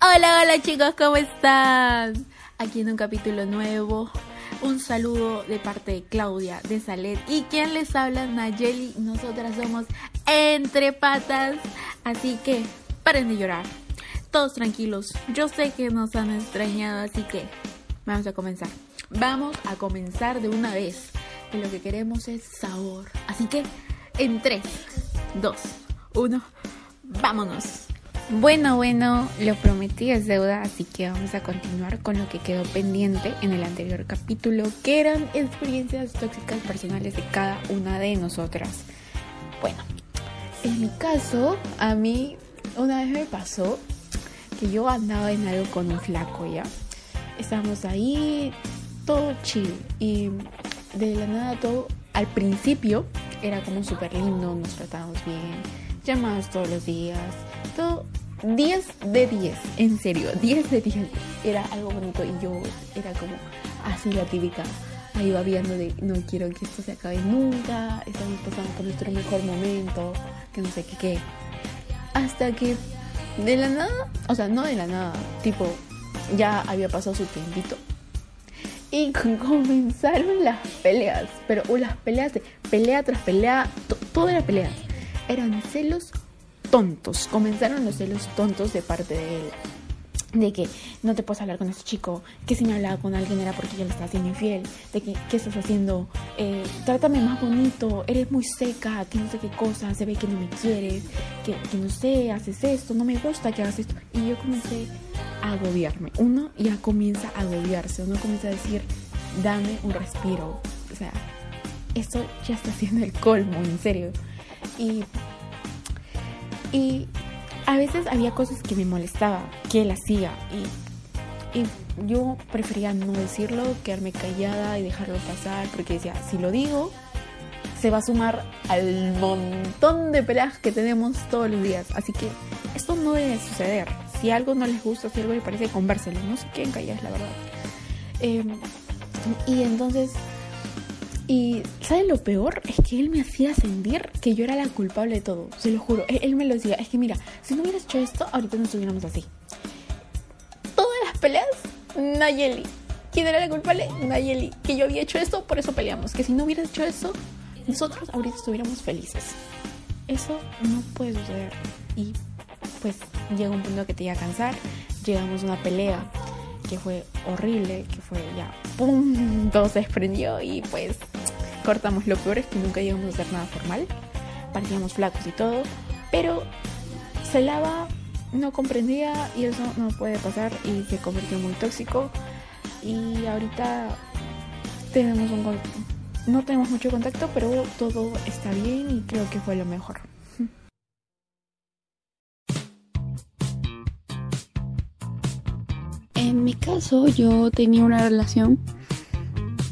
Hola, hola chicos, ¿cómo están? Aquí en un capítulo nuevo. Un saludo de parte de Claudia de Salet y quien les habla Nayeli. Nosotras somos entre patas, así que paren de llorar. Todos tranquilos. Yo sé que nos han extrañado, así que vamos a comenzar. Vamos a comenzar de una vez. Y lo que queremos es sabor. Así que en 3, 2, 1, vámonos. Bueno, bueno, lo prometí es deuda, así que vamos a continuar con lo que quedó pendiente en el anterior capítulo, que eran experiencias tóxicas personales de cada una de nosotras. Bueno, en mi caso, a mí una vez me pasó que yo andaba en algo con un flaco, ¿ya? Estábamos ahí, todo chill, y de la nada todo, al principio era como súper lindo, nos tratábamos bien, llamadas todos los días, todo 10 de 10, en serio, 10 de 10. Era algo bonito y yo era como así la típica. Ahí va viendo de no quiero que esto se acabe nunca, estamos pasando por nuestro mejor momento, que no sé qué qué. Hasta que de la nada, o sea, no de la nada, tipo, ya había pasado su tiempito. Y comenzaron las peleas, pero las peleas de pelea tras pelea, todo era peleas. Eran celos tontos. Comenzaron los celos tontos de parte de él. De que no te puedes hablar con ese chico, que si me hablaba con alguien era porque ya le estaba haciendo infiel, de que qué estás haciendo, eh, trátame más bonito, eres muy seca, que no sé qué cosa, se ve que no me quieres, que, que no sé, haces esto, no me gusta que hagas esto. Y yo comencé a agobiarme. Uno ya comienza a agobiarse, uno comienza a decir, dame un respiro. O sea, esto ya está siendo el colmo, en serio. Y y a veces había cosas que me molestaba, que él hacía. Y, yo prefería no decirlo, quedarme callada y dejarlo pasar, porque decía, si lo digo, se va a sumar al montón de peleas que tenemos todos los días. Así que esto no debe suceder. Si algo no les gusta, si algo les parece, convérselo. No se queden calladas, la verdad. Eh, y entonces y ¿saben lo peor? Es que él me hacía sentir que yo era la culpable de todo, se lo juro. Él, me lo decía, es que mira, si no hubieras hecho esto, ahorita no estuviéramos así. Todas las peleas, Nayeli. ¿Quién era la culpable? Nayeli. Que yo había hecho esto, por eso peleamos. Que si no hubieras hecho eso, nosotros ahorita estuviéramos felices. Eso no puede suceder. Y pues llega un punto que te iba a cansar. Llegamos a una pelea que fue horrible, que fue ya, ¡pum! Todo se desprendió y pues cortamos. Lo peor es que nunca llegamos a hacer nada formal, parecíamos flacos y todo, pero lava no comprendía y eso no puede pasar y se convirtió muy tóxico y ahorita tenemos un no tenemos mucho contacto pero todo está bien y creo que fue lo mejor. En mi caso, yo tenía una relación.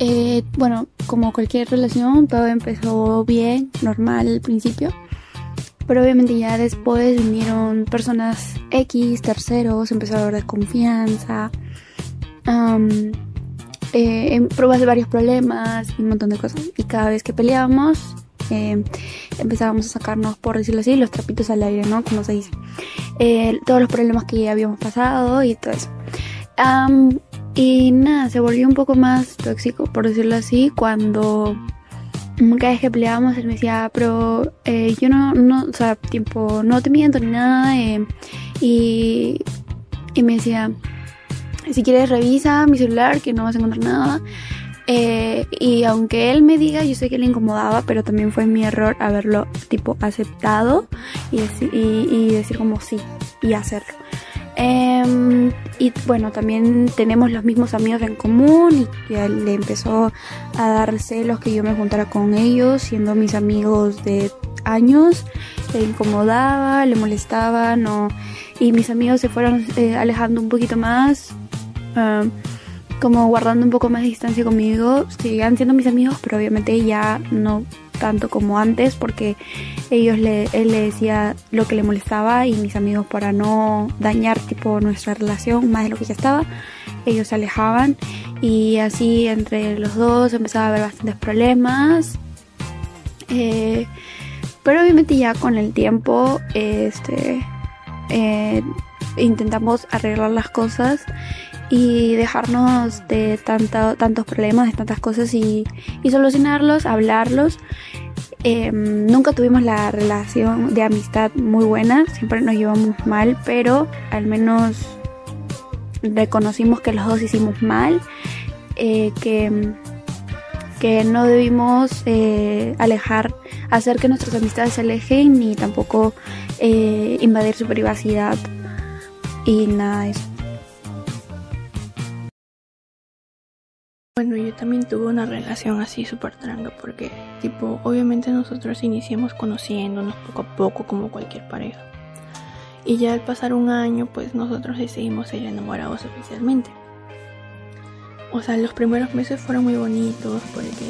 Eh, bueno, como cualquier relación, todo empezó bien, normal al principio. Pero obviamente ya después vinieron personas X, terceros, empezó a haber desconfianza. eh, em, probas varios problemas y un montón de cosas. Y cada vez que peleábamos, eh, empezábamos a sacarnos, por decirlo así, los trapitos al aire, ¿no? Como se dice. Eh, todos los problemas que habíamos pasado y todo eso y nada, se volvió un poco más tóxico, por decirlo así, cuando cada vez que peleábamos él me decía, pero eh, yo no, no, o sea, tiempo, no te miento ni nada. Eh, y, y me decía, si quieres revisa mi celular, que no vas a encontrar nada. Eh, y aunque él me diga, yo sé que le incomodaba, pero también fue mi error haberlo tipo aceptado y, y, y decir como sí y hacerlo. Em, y bueno, también tenemos los mismos amigos en común y le empezó a dar celos que yo me juntara con ellos, siendo mis amigos de años. Le incomodaba, le molestaba, no. Y mis amigos se fueron eh, alejando un poquito más, como guardando un poco más de distancia conmigo. Siguen siendo mis amigos, pero obviamente ya no tanto como antes porque ellos le, él le decía lo que le molestaba y mis amigos para no dañar tipo nuestra relación más de lo que ya estaba ellos se alejaban. Y así entre los dos empezaba a haber bastantes problemas. Eh, pero obviamente ya con el tiempo este eh, intentamos arreglar las cosas y dejarnos de tanta, tantos problemas, de tantas cosas y, y solucionarlos, hablarlos. Em, nunca tuvimos la relación de amistad muy buena, siempre nos llevamos mal, pero al menos reconocimos que los dos hicimos mal, eh, que, que no debimos eh, alejar, hacer que nuestras amistades se alejen ni tampoco eh, invadir su privacidad y nada de eso. Bueno, yo también tuve una relación así súper tranca porque, tipo, obviamente nosotros iniciamos conociéndonos poco a poco como cualquier pareja. Y ya al pasar un año, pues nosotros decidimos ser enamorados oficialmente. O sea, los primeros meses fueron muy bonitos porque,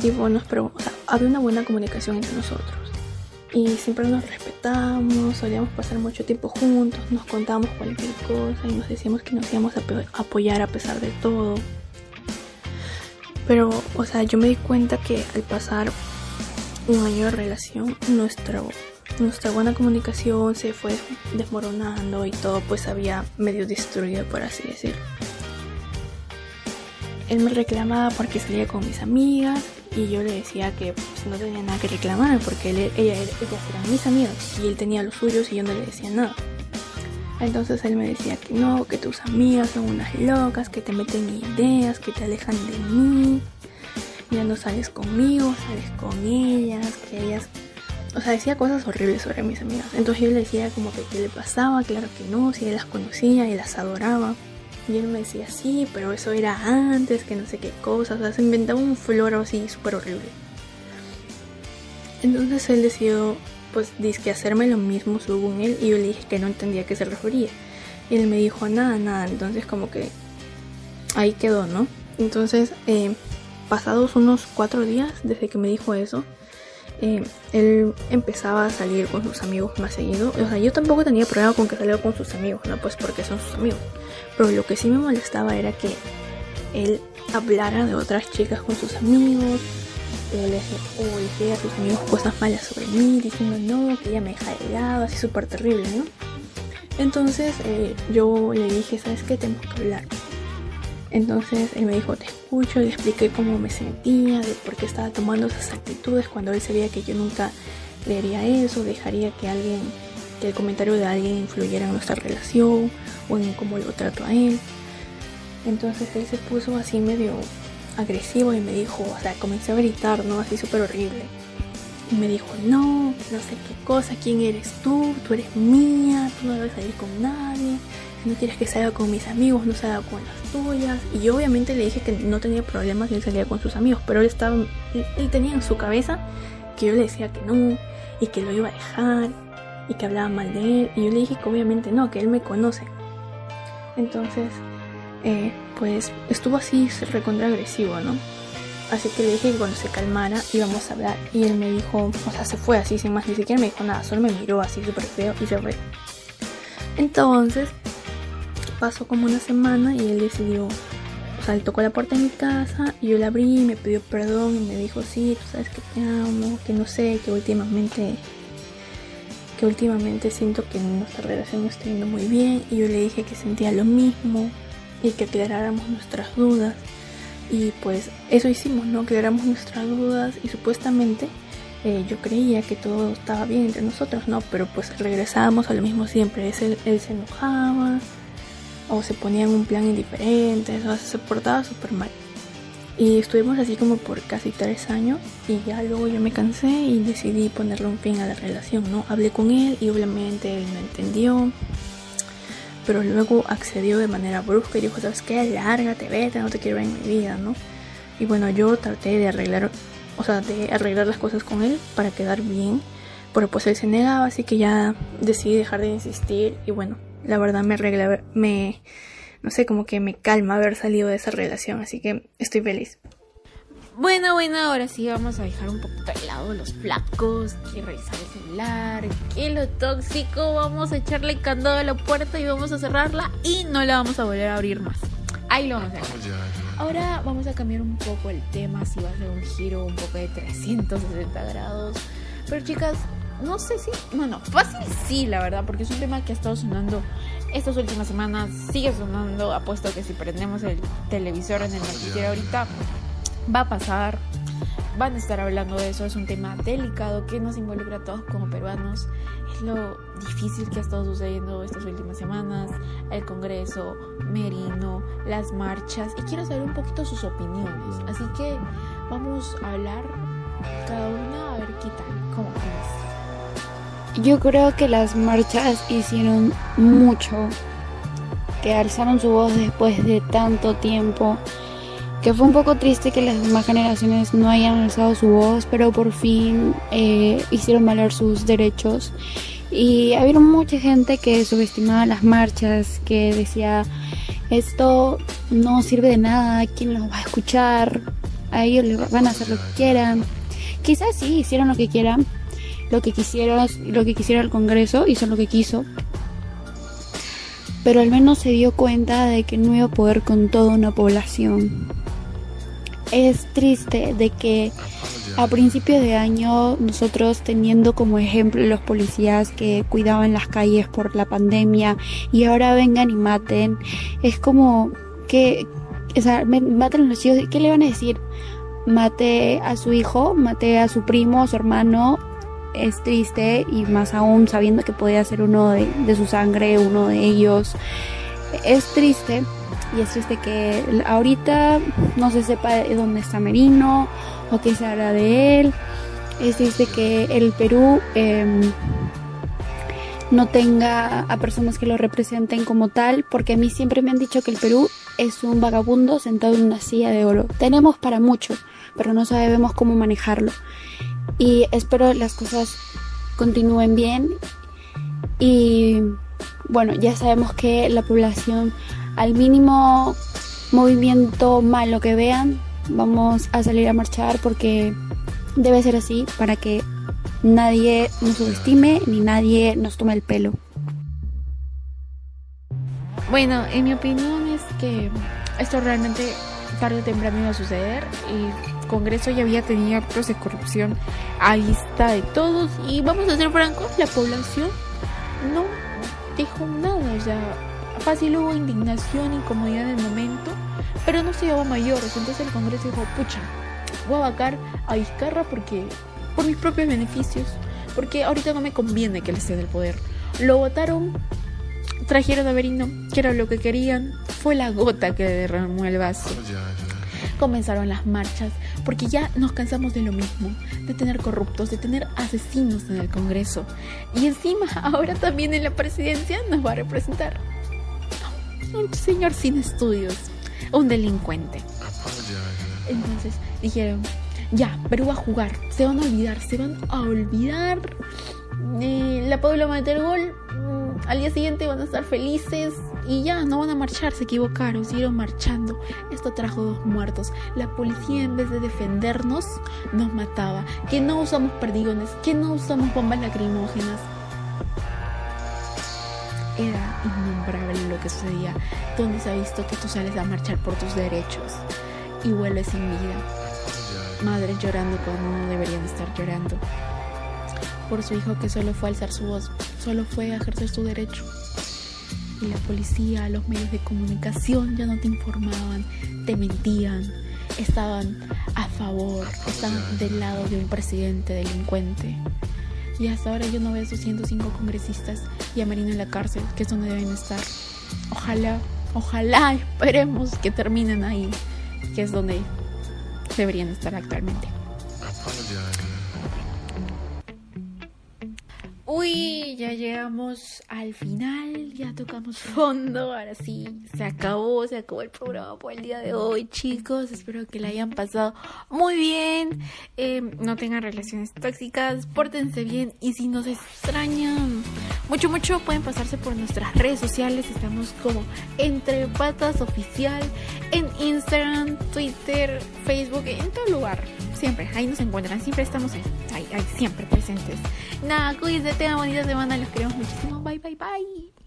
tipo, nos o sea, había una buena comunicación entre nosotros. Y siempre nos respetábamos, solíamos pasar mucho tiempo juntos, nos contábamos cualquier cosa y nos decíamos que nos íbamos a apoyar a pesar de todo. Pero, o sea, yo me di cuenta que al pasar un año de relación, nuestra, nuestra buena comunicación se fue desmoronando y todo pues había medio destruido, por así decirlo. Él me reclamaba porque salía con mis amigas y yo le decía que pues, no tenía nada que reclamar porque él, ella, ellas eran mis amigas y él tenía los suyos y yo no le decía nada. Entonces él me decía que no, que tus amigas son unas locas, que te meten ideas, que te alejan de mí. Ya no sales conmigo, sales con ellas, que ellas... O sea, decía cosas horribles sobre mis amigas. Entonces yo le decía como que qué le pasaba, claro que no, si él las conocía y las adoraba. Y él me decía, sí, pero eso era antes, que no sé qué cosas. O sea, se inventaba un floro así súper horrible. Entonces él decidió pues que hacerme lo mismo según él y yo le dije que no entendía a qué se refería. Y él me dijo nada, nada, entonces como que ahí quedó, ¿no? Entonces, eh, pasados unos cuatro días desde que me dijo eso, eh, él empezaba a salir con sus amigos más seguido. O sea, yo tampoco tenía problema con que saliera con sus amigos, ¿no? Pues porque son sus amigos. Pero lo que sí me molestaba era que él hablara de otras chicas con sus amigos, le, o dije a sus amigos cosas malas sobre mí, diciendo no, que ella me deja de lado, así súper terrible, ¿no? Entonces eh, yo le dije, ¿sabes qué? Tenemos que hablar. Entonces él me dijo, te escucho, le expliqué cómo me sentía, de por qué estaba tomando esas actitudes cuando él sabía que yo nunca le haría eso, dejaría que alguien, que el comentario de alguien influyera en nuestra relación o en cómo lo trato a él. Entonces él se puso así medio agresivo y me dijo, o sea, comencé a gritar, ¿no? Así súper horrible. Y me dijo, no, no sé qué cosa, quién eres tú, tú eres mía, tú no debes salir con nadie, no quieres que salga con mis amigos, no salga con las tuyas. Y yo obviamente le dije que no tenía problemas si él salía con sus amigos, pero él estaba, él tenía en su cabeza que yo le decía que no, y que lo iba a dejar, y que hablaba mal de él, y yo le dije que obviamente no, que él me conoce. Entonces, eh, pues estuvo así recontra agresivo, ¿no? Así que le dije que cuando se calmara íbamos a hablar. Y él me dijo, o sea, se fue así sin más, ni siquiera me dijo nada, solo me miró así súper feo y se fue. Entonces, pasó como una semana y él decidió, o sea, él tocó la puerta de mi casa y yo la abrí me pidió perdón y me dijo, sí, tú sabes que te amo, que no sé, que últimamente que últimamente siento que nuestra relación no está yendo muy bien y yo le dije que sentía lo mismo y que aclaráramos nuestras dudas. Y pues eso hicimos, ¿no? Aclaramos nuestras dudas y supuestamente eh, yo creía que todo estaba bien entre nosotros, ¿no? Pero pues regresábamos a lo mismo siempre. Él, él se enojaba o se ponía en un plan indiferente, o sea, se portaba súper mal. Y estuvimos así como por casi tres años y ya luego yo me cansé y decidí ponerle un fin a la relación, ¿no? Hablé con él y obviamente él no entendió pero luego accedió de manera brusca y dijo, ¿sabes qué? Lárgate, vete, no te quiero ver en mi vida, ¿no? Y bueno, yo traté de arreglar, o sea, de arreglar las cosas con él para quedar bien, pero pues él se negaba, así que ya decidí dejar de insistir y bueno, la verdad me arregla, me, no sé, como que me calma haber salido de esa relación, así que estoy feliz. Bueno, bueno, ahora sí vamos a dejar un poquito de lado los flacos, que revisar el celular, que lo tóxico, vamos a echarle candado a la puerta y vamos a cerrarla y no la vamos a volver a abrir más. Ahí lo vamos a dejar. Ahora vamos a cambiar un poco el tema, si va a ser un giro un poco de 360 grados. Pero chicas, no sé si, bueno, fácil sí, la verdad, porque es un tema que ha estado sonando estas últimas semanas, sigue sonando, apuesto que si prendemos el televisor en el noticiero ahorita, va a pasar, van a estar hablando de eso, es un tema delicado que nos involucra a todos como peruanos, es lo difícil que ha estado sucediendo estas últimas semanas, el Congreso, Merino, las marchas, y quiero saber un poquito sus opiniones, así que vamos a hablar cada una a ver qué tal, cómo es. Yo creo que las marchas hicieron mucho, que alzaron su voz después de tanto tiempo, que fue un poco triste que las demás generaciones no hayan alzado su voz, pero por fin eh, hicieron valer sus derechos. Y había mucha gente que subestimaba las marchas, que decía, esto no sirve de nada, ¿quién los va a escuchar? A ellos les van a hacer lo que quieran. Quizás sí, hicieron lo que quieran, lo que quisieron, lo que quisiera el Congreso, hizo lo que quiso. Pero al menos se dio cuenta de que no iba a poder con toda una población. Es triste de que a principios de año nosotros teniendo como ejemplo los policías que cuidaban las calles por la pandemia y ahora vengan y maten, es como que, o sea, matan a los chicos, ¿qué le van a decir? Mate a su hijo, mate a su primo, a su hermano, es triste y más aún sabiendo que podía ser uno de su sangre, uno de ellos. Es triste y es triste que ahorita no se sepa de dónde está Merino o qué se hará de él. Es triste que el Perú eh, no tenga a personas que lo representen como tal, porque a mí siempre me han dicho que el Perú es un vagabundo sentado en una silla de oro. Tenemos para mucho, pero no sabemos cómo manejarlo. Y espero las cosas continúen bien. Y bueno, ya sabemos que la población al mínimo movimiento malo que vean, vamos a salir a marchar porque debe ser así para que nadie nos subestime ni nadie nos tome el pelo. Bueno, en mi opinión es que esto realmente tarde o temprano iba a suceder y el Congreso ya había tenido actos de corrupción a vista de todos y vamos a ser francos, la población no dijo nada, sea, fácil hubo indignación, incomodidad en el momento, pero no se llevó a mayores, entonces el Congreso dijo, pucha, voy a vacar a Vizcarra porque por mis propios beneficios, porque ahorita no me conviene que le esté del poder. Lo votaron, trajeron a Berino, que era lo que querían, fue la gota que derramó el vaso. Comenzaron las marchas, porque ya nos cansamos de lo mismo, de tener corruptos, de tener asesinos en el Congreso. Y encima, ahora también en la presidencia nos va a representar un señor sin estudios, un delincuente. Entonces dijeron, ya, Perú va a jugar, se van a olvidar, se van a olvidar. Eh, la Paula va a meter gol, mm, al día siguiente van a estar felices y ya, no van a marchar, se equivocaron, siguieron marchando. Esto trajo dos muertos. La policía en vez de defendernos, nos mataba. Que no usamos perdigones, que no usamos bombas lacrimógenas. Era innombrable lo que sucedía. Donde se ha visto que tú sales a marchar por tus derechos y vuelves sin vida? Madres llorando cuando no deberían estar llorando. Por su hijo que solo fue alzar su voz, solo fue ejercer su derecho. Y la policía, los medios de comunicación ya no te informaban, te mentían, estaban a favor, estaban del lado de un presidente delincuente. Y hasta ahora yo no veo a esos 105 congresistas y a Marina en la cárcel, que es donde deben estar. Ojalá, ojalá, esperemos que terminen ahí, que es donde deberían estar actualmente. Uy, ya llegamos al final, ya tocamos fondo, ahora sí, se acabó, se acabó el programa por el día de hoy, chicos, espero que la hayan pasado muy bien, eh, no tengan relaciones tóxicas, pórtense bien y si nos extrañan mucho, mucho, pueden pasarse por nuestras redes sociales, estamos como Entre Patas Oficial, en Instagram, Twitter, Facebook, en todo lugar siempre, ahí nos encuentran, siempre estamos ahí, ahí, siempre presentes. Nada, cuídense, tengan bonita semana, los queremos muchísimo. Bye, bye, bye.